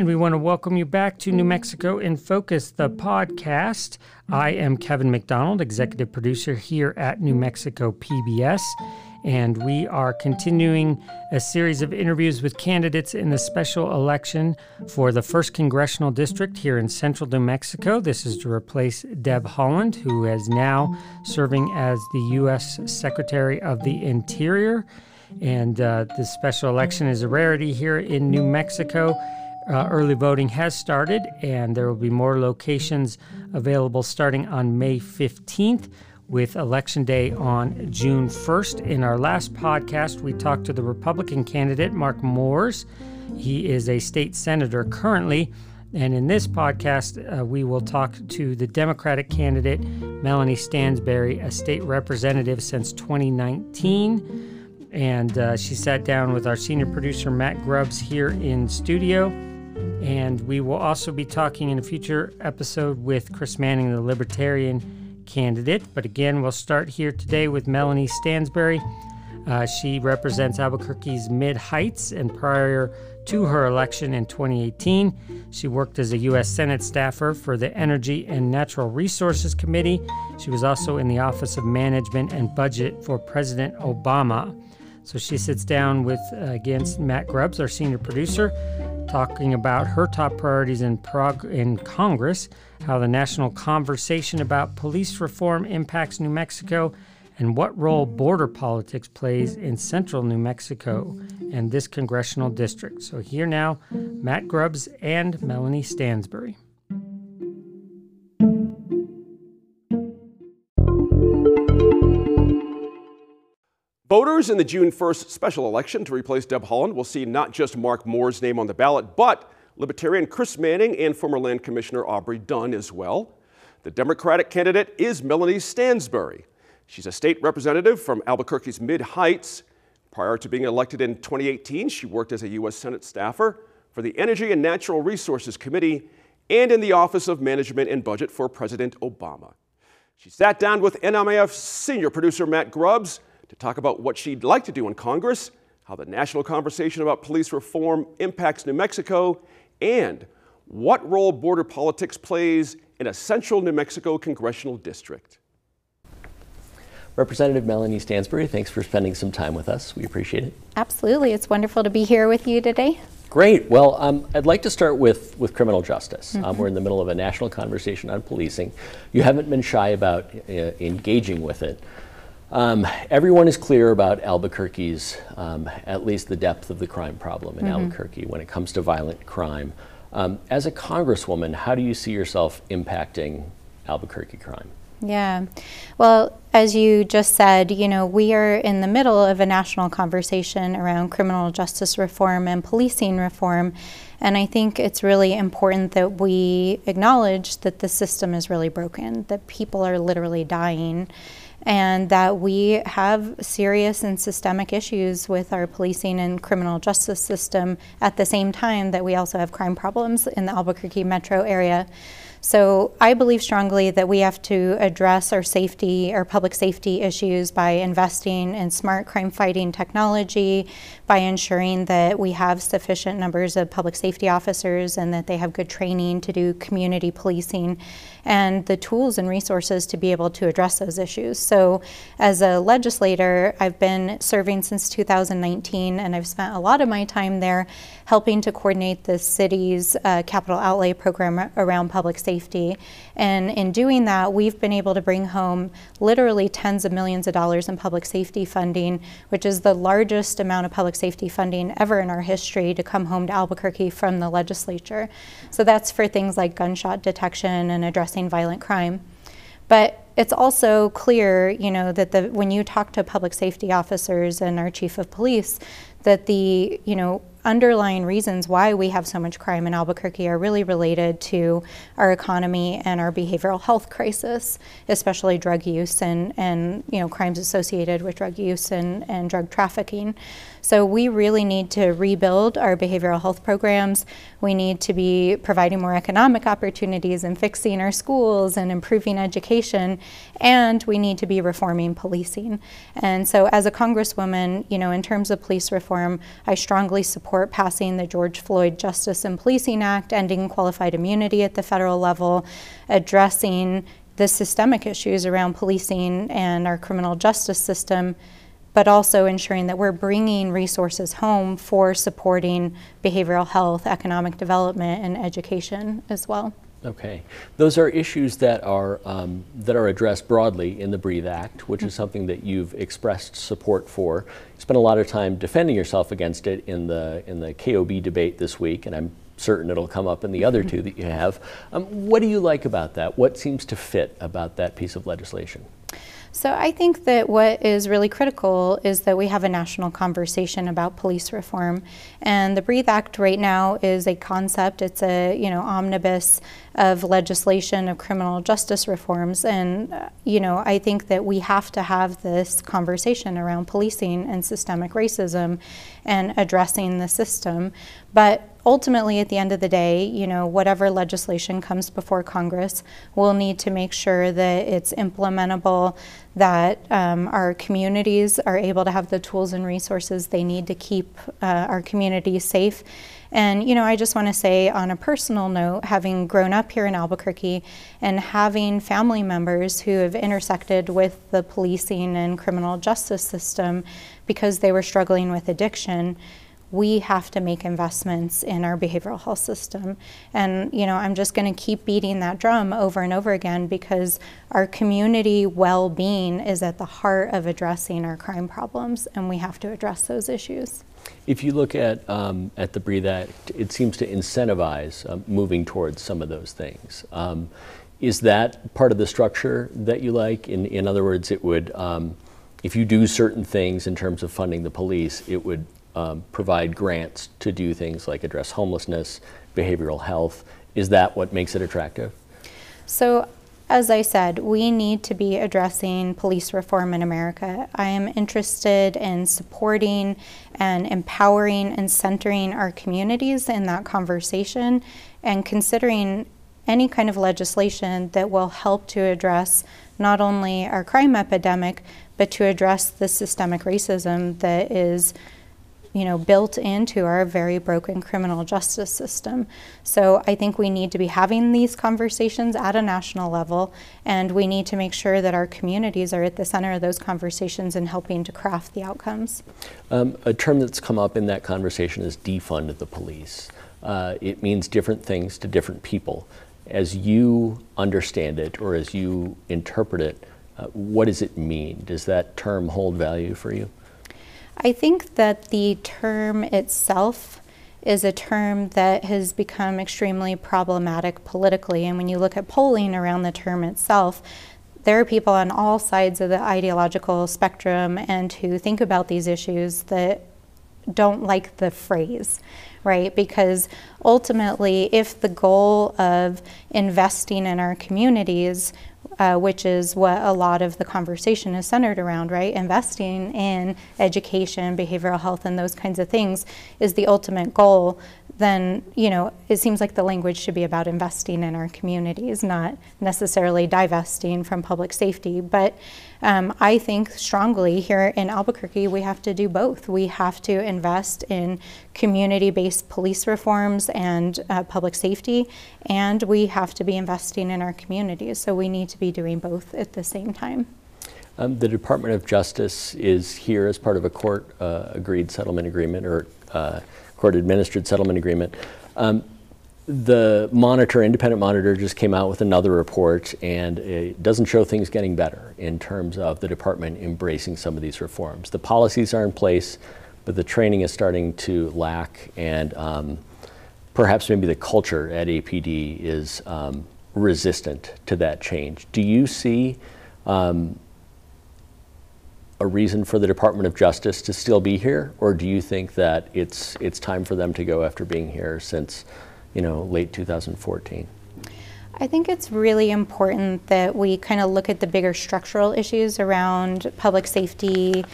and we want to welcome you back to New Mexico in Focus, the podcast. I am Kevin McDonald, executive producer here at New Mexico PBS, and we are continuing a series of interviews with candidates in the special election for the 1st Congressional District here in central New Mexico. This is to replace Deb Haaland, who is now serving as the U.S. Secretary of the Interior. And uh, special election is a rarity here in New Mexico. Uh, early voting has started, and there will be more locations available starting on May 15th with Election Day on June 1st. In our last podcast, we talked to the Republican candidate, Mark Moores. He is a state senator currently. And in this podcast, uh, we will talk to the Democratic candidate, Melanie Stansbury, a state representative since 2019 and uh, she sat down with our senior producer Matt Grubbs here in studio. And we will also be talking in a future episode with Chris Manning, the Libertarian candidate. But again, we'll start here today with Melanie Stansbury. Uh, she represents Albuquerque's Mid Heights, and prior to her election in 2018, she worked as a U.S. Senate staffer for the Energy and Natural Resources Committee. She was also in the Office of Management and Budget for President Obama. So she sits down with, uh, against Matt Grubbs, our senior producer, talking about her top priorities in, prog- in Congress, how the national conversation about police reform impacts New Mexico, and what role border politics plays in central New Mexico and this congressional district. So here now, Matt Grubbs and Melanie Stansbury. Voters in the June 1st special election to replace Deb Haaland will see not just Mark Moores' name on the ballot, but Libertarian Chris Manning and former Land Commissioner Aubrey Dunn as well. The Democratic candidate is Melanie Stansbury. She's a state representative from Albuquerque's Mid Heights. Prior to being elected in 2018, she worked as a U.S. Senate staffer for the Energy and Natural Resources Committee and in the Office of Management and Budget for President Obama. She sat down with NMIF senior producer Matt Grubbs to talk about what she'd like to do in Congress, how the national conversation about police reform impacts New Mexico, and what role border politics plays in a central New Mexico congressional district. Representative Melanie Stansbury, thanks for spending some time with us. We appreciate it. Absolutely. It's wonderful to be here with you today. Great. Well, um, I'd like to start with, with criminal justice. Um, mm-hmm. Um, we're in the middle of a national conversation on policing. You haven't been shy about uh, engaging with it. Um, everyone is clear about Albuquerque's, um, at least the depth of the crime problem in mm-hmm. Albuquerque when it comes to violent crime. Um, as a congresswoman, how do you see yourself impacting Albuquerque crime? Yeah. Well, as you just said, you know, we are in the middle of a national conversation around criminal justice reform and policing reform. And I think it's really important that we acknowledge that the system is really broken, that people are literally dying and that we have serious and systemic issues with our policing and criminal justice system at the same time that we also have crime problems in the Albuquerque metro area. So I believe strongly that we have to address our safety, our public safety issues by investing in smart crime fighting technology, by ensuring that we have sufficient numbers of public safety officers and that they have good training to do community policing and the tools and resources to be able to address those issues. So, as a legislator, I've been serving since 2019 and I've spent a lot of my time there helping to coordinate the city's uh, capital outlay program around public safety. And in doing that, we've been able to bring home literally tens of millions of dollars in public safety funding, which is the largest amount of public safety funding ever in our history to come home to Albuquerque from the legislature. So that's for things like gunshot detection and addressing violent crime. But it's also clear, you know, that the when you talk to public safety officers and our chief of police, that the, you know, underlying reasons why we have so much crime in Albuquerque are really related to our economy and our behavioral health crisis, especially drug use and, and you know crimes associated with drug use and, and drug trafficking. So we really need to rebuild our behavioral health programs. We need to be providing more economic opportunities and fixing our schools and improving education, and we need to be reforming policing. And so as a congresswoman, you know, in terms of police reform, I strongly support passing the George Floyd Justice and Policing Act, ending qualified immunity at the federal level, addressing the systemic issues around policing and our criminal justice system, but also ensuring that we're bringing resources home for supporting behavioral health, economic development, and education as well. Okay, those are issues that are um, that are addressed broadly in the Breathe Act, which is something that you've expressed support for. You spent a lot of time defending yourself against it in the in the KOB debate this week, and I'm certain it'll come up in the other two that you have. Um, what do you like about that? What seems to fit about that piece of legislation? So I think that what is really critical is that we have a national conversation about police reform. And the Breathe Act right now is a concept. It's a, you know, omnibus of legislation of criminal justice reforms. And, uh, you know, I think that we have to have this conversation around policing and systemic racism and addressing the system. But ultimately, at the end of the day, you know, whatever legislation comes before Congress, we'll need to make sure that it's implementable, that um, our communities are able to have the tools and resources they need to keep uh, our communities safe. And, you know, I just want to say on a personal note, having grown up here in Albuquerque and having family members who have intersected with the policing and criminal justice system because they were struggling with addiction, we have to make investments in our behavioral health system. And, you know, I'm just going to keep beating that drum over and over again because our community well being is at the heart of addressing our crime problems, and we have to address those issues. If you look at, um, at the Breathe Act, it seems to incentivize uh, moving towards some of those things. Um, is that part of the structure that you like? In, in other words, it would, um, if you do certain things in terms of funding the police, it would um, provide grants to do things like address homelessness, behavioral health. Is that what makes it attractive? So, as I said, we need to be addressing police reform in America. I am interested in supporting and empowering and centering our communities in that conversation and considering any kind of legislation that will help to address not only our crime epidemic, but to address the systemic racism that is you know, built into our very broken criminal justice system. So I think we need to be having these conversations at a national level, and we need to make sure that our communities are at the center of those conversations and helping to craft the outcomes. Um, a term that's come up in that conversation is defund the police. Uh, it means different things to different people. As you understand it, or as you interpret it, uh, what does it mean? Does that term hold value for you? I think that the term itself is a term that has become extremely problematic politically. And when you look at polling around the term itself, there are people on all sides of the ideological spectrum and who think about these issues that don't like the phrase, right? Because ultimately, if the goal of investing in our communities uh, which is what a lot of the conversation is centered around, right? Investing in education, behavioral health, and those kinds of things is the ultimate goal. Then, you know, it seems like the language should be about investing in our communities, not necessarily divesting from public safety. But um, I think strongly here in Albuquerque, we have to do both. We have to invest in community based police reforms and uh, public safety, and we have to be investing in our communities. So we need to be doing both at the same time. Um, the Department of Justice is here as part of a court uh, agreed settlement agreement or uh, court administered settlement agreement. Um, the monitor, independent monitor, just came out with another report, and it doesn't show things getting better in terms of the department embracing some of these reforms. The policies are in place, but the training is starting to lack, and um, perhaps maybe the culture at APD is um, resistant to that change. Do you see um, a reason for the Department of Justice to still be here, or do you think that it's it's time for them to go after being here since? you know, late 2014? I think it's really important that we kind of look at the bigger structural issues around public safety,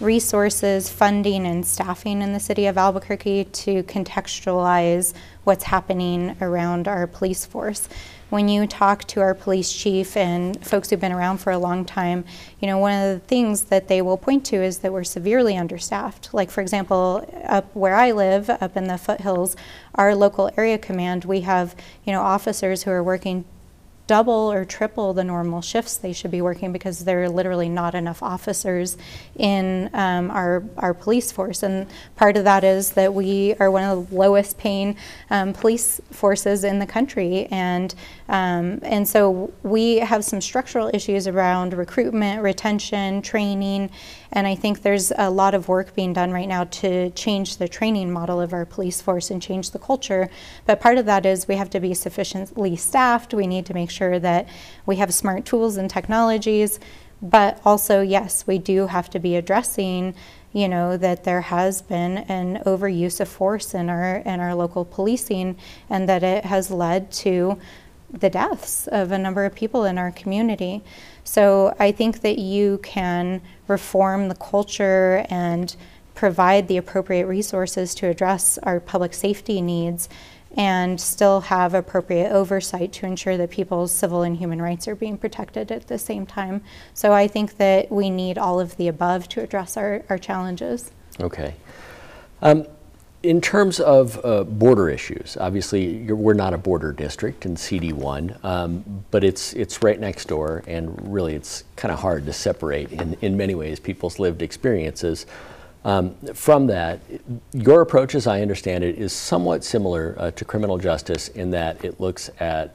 resources, funding, and staffing in the city of Albuquerque to contextualize what's happening around our police force. When you talk to our police chief and folks who've been around for a long time, you know, one of the things that they will point to is that we're severely understaffed. Like, for example, up where I live, up in the foothills, our local area command, we have, you know, officers who are working double or triple the normal shifts they should be working because there are literally not enough officers in um, our, our police force. And part of that is that we are one of the lowest paying um, police forces in the country. And, um, and so we have some structural issues around recruitment, retention, training, and I think there's a lot of work being done right now to change the training model of our police force and change the culture. But part of that is we have to be sufficiently staffed. We need to make sure that we have smart tools and technologies. But also, yes, we do have to be addressing you know that there has been an overuse of force in our in our local policing and that it has led to the deaths of a number of people in our community. So I think that you can reform the culture and provide the appropriate resources to address our public safety needs and still have appropriate oversight to ensure that people's civil and human rights are being protected at the same time. So I think that we need all of the above to address our, our challenges. Okay. Um, in terms of uh, border issues, obviously we're not a border district in CD1, um, but it's it's right next door, and really it's kind of hard to separate in, in many ways people's lived experiences. Um, from that, your approach, as I understand it, is somewhat similar uh, to criminal justice in that it looks at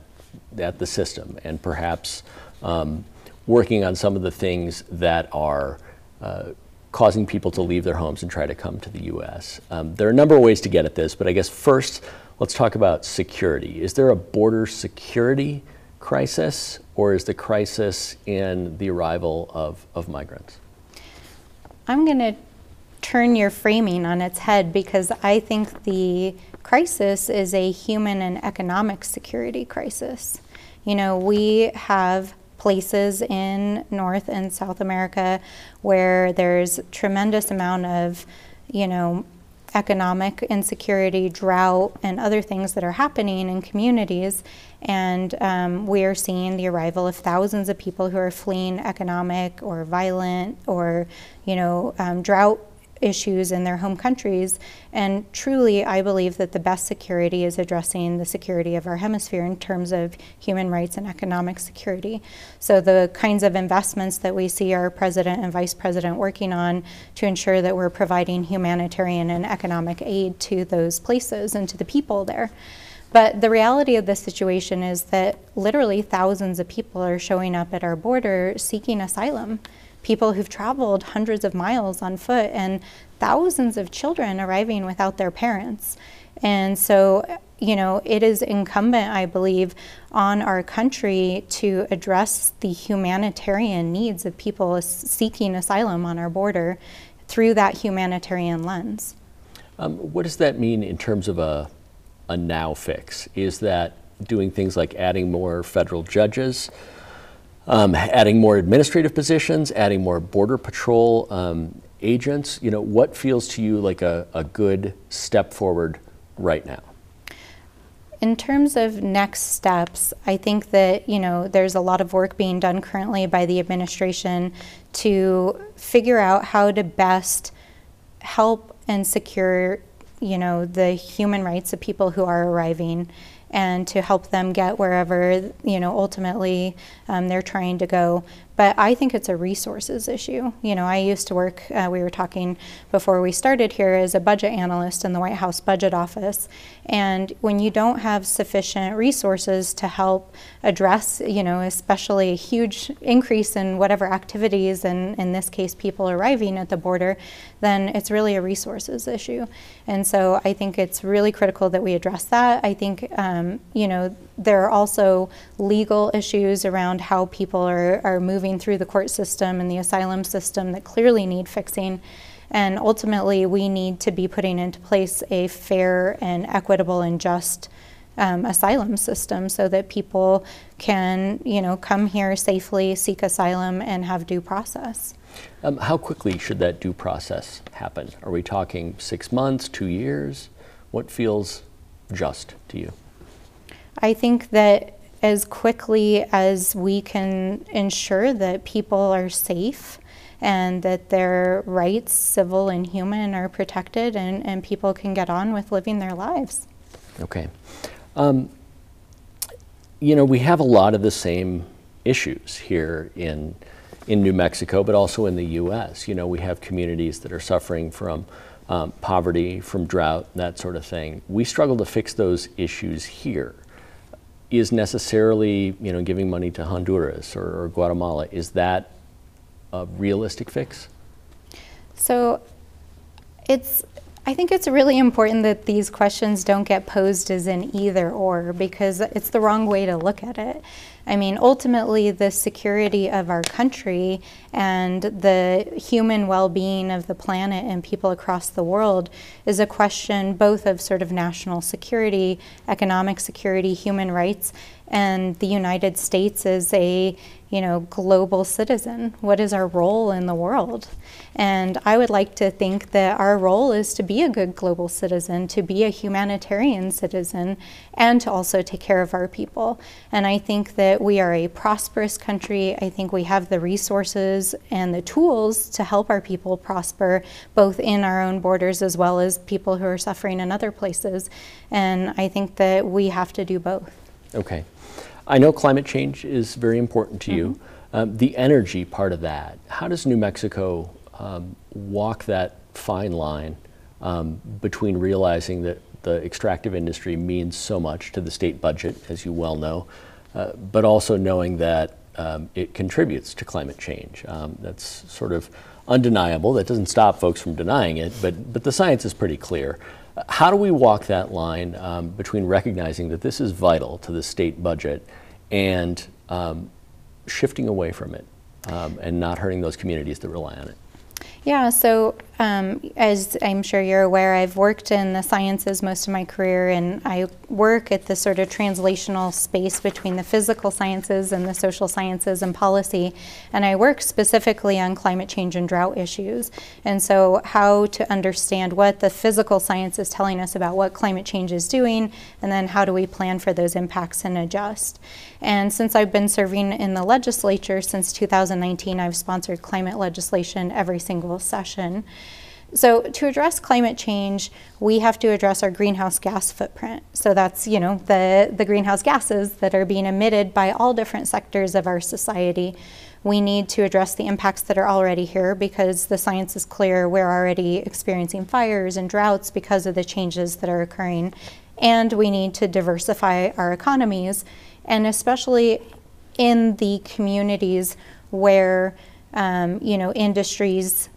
at the system and perhaps um, working on some of the things that are uh, causing people to leave their homes and try to come to the U.S. Um, there are a number of ways to get at this, but I guess first let's talk about security. Is there a border security crisis, or is the crisis in the arrival of, of migrants? I'm going to turn your framing on its head because I think the crisis is a human and economic security crisis. You know, we have places in North and South America where there's tremendous amount of, you know, economic insecurity, drought, and other things that are happening in communities. And um, we are seeing the arrival of thousands of people who are fleeing economic or violent or, you know, um, drought issues in their home countries. And truly, I believe that the best security is addressing the security of our hemisphere in terms of human rights and economic security. So, the kinds of investments that we see our president and vice president working on to ensure that we're providing humanitarian and economic aid to those places and to the people there. But the reality of the situation is that literally thousands of people are showing up at our border seeking asylum people who've traveled hundreds of miles on foot and thousands of children arriving without their parents. And so, you know, it is incumbent, I believe, on our country to address the humanitarian needs of people seeking asylum on our border through that humanitarian lens. Um, what does that mean in terms of a, a now fix? Is that doing things like adding more federal judges? Um, adding more administrative positions, adding more border patrol um, agents. You know, what feels to you like a, a good step forward right now? In terms of next steps, I think that you know there's a lot of work being done currently by the administration to figure out how to best help and secure you know the human rights of people who are arriving and to help them get wherever you know ultimately um, they're trying to go. But I think it's a resources issue. You know, I used to work. Uh, we were talking before we started here as a budget analyst in the White House Budget Office, and when you don't have sufficient resources to help address, you know, especially a huge increase in whatever activities, and in this case, people arriving at the border, then it's really a resources issue. And so I think it's really critical that we address that. I think, um, you know, there are also legal issues around how people are, are moving through the court system and the asylum system that clearly need fixing. And ultimately, we need to be putting into place a fair and equitable and just um, asylum system so that people can, you know, come here safely, seek asylum, and have due process. Um, how quickly should that due process happen? Are we talking six months, two years? What feels just to you? I think that as quickly as we can ensure that people are safe and that their rights, civil and human, are protected and, and people can get on with living their lives. Okay. Um, you know, we have a lot of the same issues here in in New Mexico, but also in the U.S. You know, we have communities that are suffering from um, poverty, from drought, that sort of thing. We struggle to fix those issues here. Is necessarily, you know, giving money to Honduras or, or Guatemala, is that a realistic fix? So it's I think it's really important that these questions don't get posed as an either or because it's the wrong way to look at it. I mean, ultimately, the security of our country and the human well being of the planet and people across the world is a question both of sort of national security, economic security, human rights, and the United States is a you know, global citizen? What is our role in the world? And I would like to think that our role is to be a good global citizen, to be a humanitarian citizen, and to also take care of our people. And I think that we are a prosperous country. I think we have the resources and the tools to help our people prosper, both in our own borders as well as people who are suffering in other places. And I think that we have to do both. Okay. I know climate change is very important to mm-hmm. you. Um, the energy part of that, how does New Mexico um, walk that fine line um, between realizing that the extractive industry means so much to the state budget, as you well know, uh, but also knowing that um, it contributes to climate change? Um, that's sort of undeniable. That doesn't stop folks from denying it, but, but the science is pretty clear. How do we walk that line um, between recognizing that this is vital to the state budget and um, shifting away from it um, and not hurting those communities that rely on it? Yeah, so um, as I'm sure you're aware, I've worked in the sciences most of my career, and I work at the sort of translational space between the physical sciences and the social sciences and policy. And I work specifically on climate change and drought issues. And so, how to understand what the physical science is telling us about what climate change is doing, and then how do we plan for those impacts and adjust. And since I've been serving in the legislature since 2019, I've sponsored climate legislation every single session. So to address climate change, we have to address our greenhouse gas footprint. So that's, you know, the, the greenhouse gases that are being emitted by all different sectors of our society. We need to address the impacts that are already here because the science is clear. We're already experiencing fires and droughts because of the changes that are occurring. And we need to diversify our economies, and especially in the communities where um, you know industries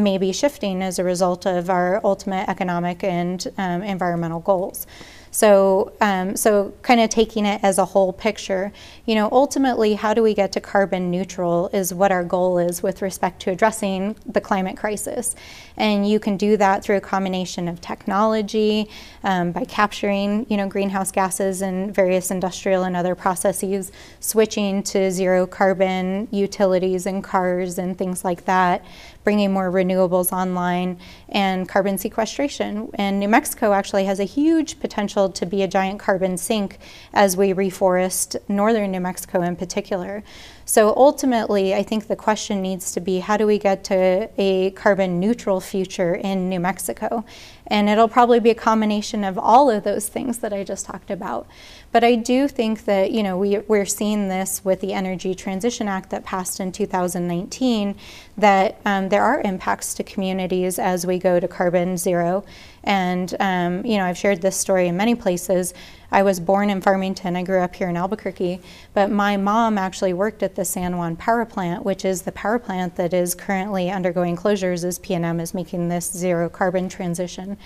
may be shifting as a result of our ultimate economic and um, environmental goals. So, um, so kind of taking it as a whole picture, you know, ultimately, how do we get to carbon neutral is what our goal is with respect to addressing the climate crisis. And you can do that through a combination of technology, um, by capturing, you know, greenhouse gases in various industrial and other processes, switching to zero carbon utilities and cars and things like that bringing more renewables online, and carbon sequestration. And New Mexico actually has a huge potential to be a giant carbon sink as we reforest northern New Mexico in particular. So ultimately, I think the question needs to be how do we get to a carbon neutral future in New Mexico? And it'll probably be a combination of all of those things that I just talked about. But I do think that, you know, we, we're seeing this with the Energy Transition Act that passed in 2019, that um, there are impacts to communities as we go to carbon zero. And, um, you know, I've shared this story in many places. I was born in Farmington. I grew up here in Albuquerque. But my mom actually worked at the San Juan Power Plant, which is the power plant that is currently undergoing closures as PNM is making this zero carbon transition.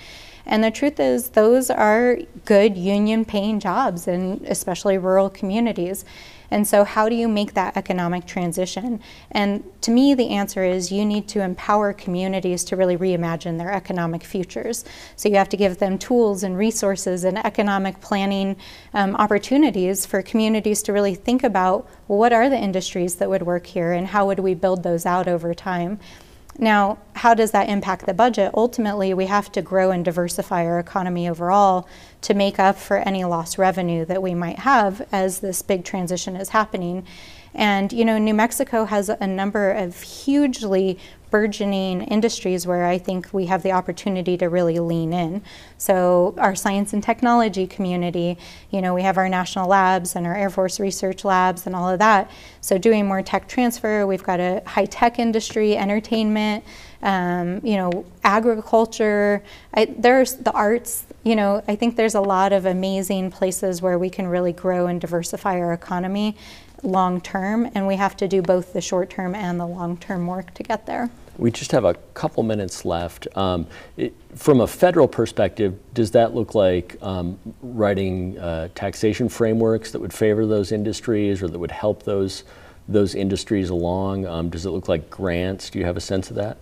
And the truth is, those are good union paying jobs in especially rural communities. And so, how do you make that economic transition? And to me, the answer is you need to empower communities to really reimagine their economic futures. So, you have to give them tools and resources and economic planning um, opportunities for communities to really think about well, what are the industries that would work here and how would we build those out over time. Now, how does that impact the budget? Ultimately, we have to grow and diversify our economy overall to make up for any lost revenue that we might have as this big transition is happening. And, you know, New Mexico has a number of hugely burgeoning industries where I think we have the opportunity to really lean in. So, our science and technology community, you know, we have our national labs and our Air Force research labs and all of that. So, doing more tech transfer, we've got a high tech industry, entertainment, um, you know, agriculture. I, there's the arts. You know, I think there's a lot of amazing places where we can really grow and diversify our economy long term, and we have to do both the short term and the long term work to get there. We just have a couple minutes left. Um, it, from a federal perspective, does that look like um, writing uh, taxation frameworks that would favor those industries or that would help those those industries along? Um, does it look like grants? Do you have a sense of that?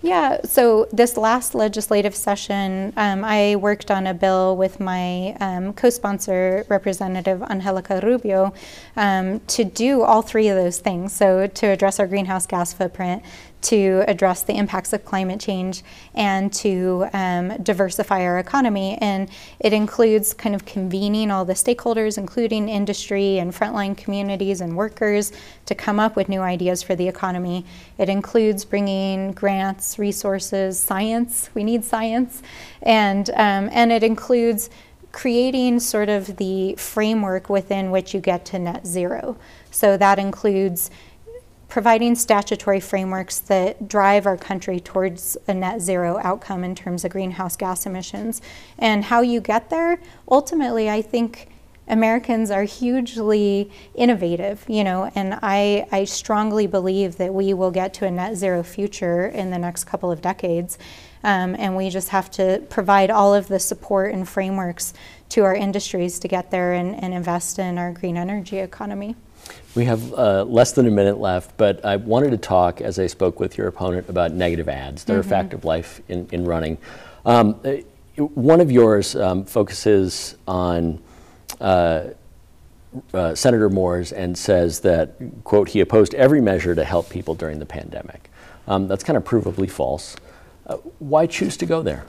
Yeah, so this last legislative session, um, I worked on a bill with my um, co sponsor, Representative Angelica Rubio, um, to do all three of those things. So, to address our greenhouse gas footprint, to address the impacts of climate change and to um, diversify our economy. And it includes kind of convening all the stakeholders, including industry and frontline communities and workers, to come up with new ideas for the economy. It includes bringing grants, resources, science. We need science. And, um, and it includes creating sort of the framework within which you get to net zero. So that includes providing statutory frameworks that drive our country towards a net zero outcome in terms of greenhouse gas emissions. And how you get there, ultimately, I think Americans are hugely innovative, you know, and I, I strongly believe that we will get to a net zero future in the next couple of decades. Um, and we just have to provide all of the support and frameworks to our industries to get there and, and invest in our green energy economy. We have uh, less than a minute left, but I wanted to talk, as I spoke with your opponent, about negative ads. They're mm-hmm. a fact of life in, in running. Um, uh, one of yours um, focuses on uh, uh, Senator Moores and says that, quote, he opposed every measure to help people during the pandemic. Um, that's kind of provably false. Uh, why choose to go there?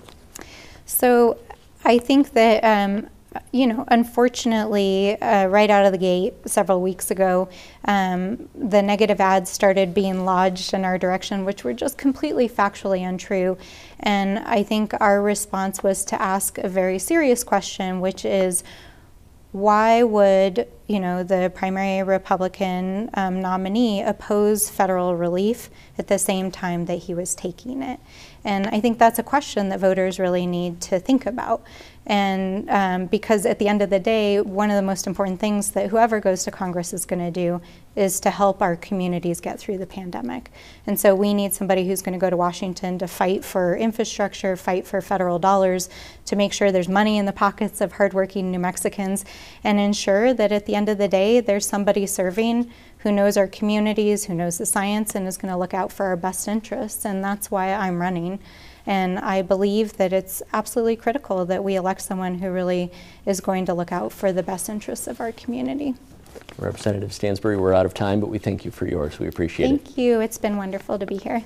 So I think that um, you know, unfortunately, uh, right out of the gate several weeks ago, um, the negative ads started being lodged in our direction, which were just completely factually untrue. And I think our response was to ask a very serious question, which is why would you know the primary Republican um, nominee oppose federal relief at the same time that he was taking it? And I think that's a question that voters really need to think about. And um, because at the end of the day, one of the most important things that whoever goes to Congress is going to do is to help our communities get through the pandemic. And so we need somebody who's going to go to Washington to fight for infrastructure, fight for federal dollars, to make sure there's money in the pockets of hardworking New Mexicans, and ensure that at the end of the day, there's somebody serving who knows our communities, who knows the science, and is going to look out for our best interests. And that's why I'm running. And I believe that it's absolutely critical that we elect someone who really is going to look out for the best interests of our community. Representative Stansbury, we're out of time, but we thank you for yours. We appreciate thank it. Thank you. It's been wonderful to be here.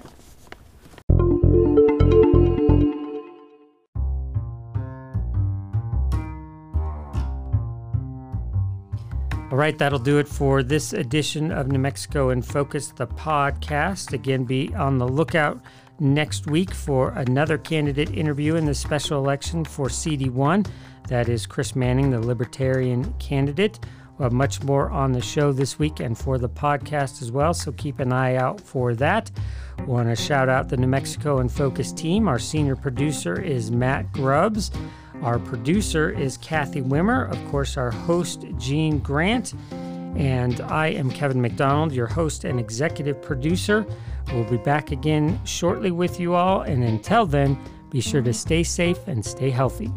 All right, that'll do it for this edition of New Mexico in Focus, the podcast. Again, be on the lookout next week for another candidate interview in the special election for CD1. That is Chris Manning, the Libertarian candidate. We'll have much more on the show this week and for the podcast as well, so keep an eye out for that. Want to shout out the New Mexico in Focus team. Our senior producer is Matt Grubbs. Our producer is Kathy Wimmer. Of course, our host, Gene Grant. And I am Kevin McDonald, your host and executive producer. We'll be back again shortly with you all. And until then, be sure to stay safe and stay healthy.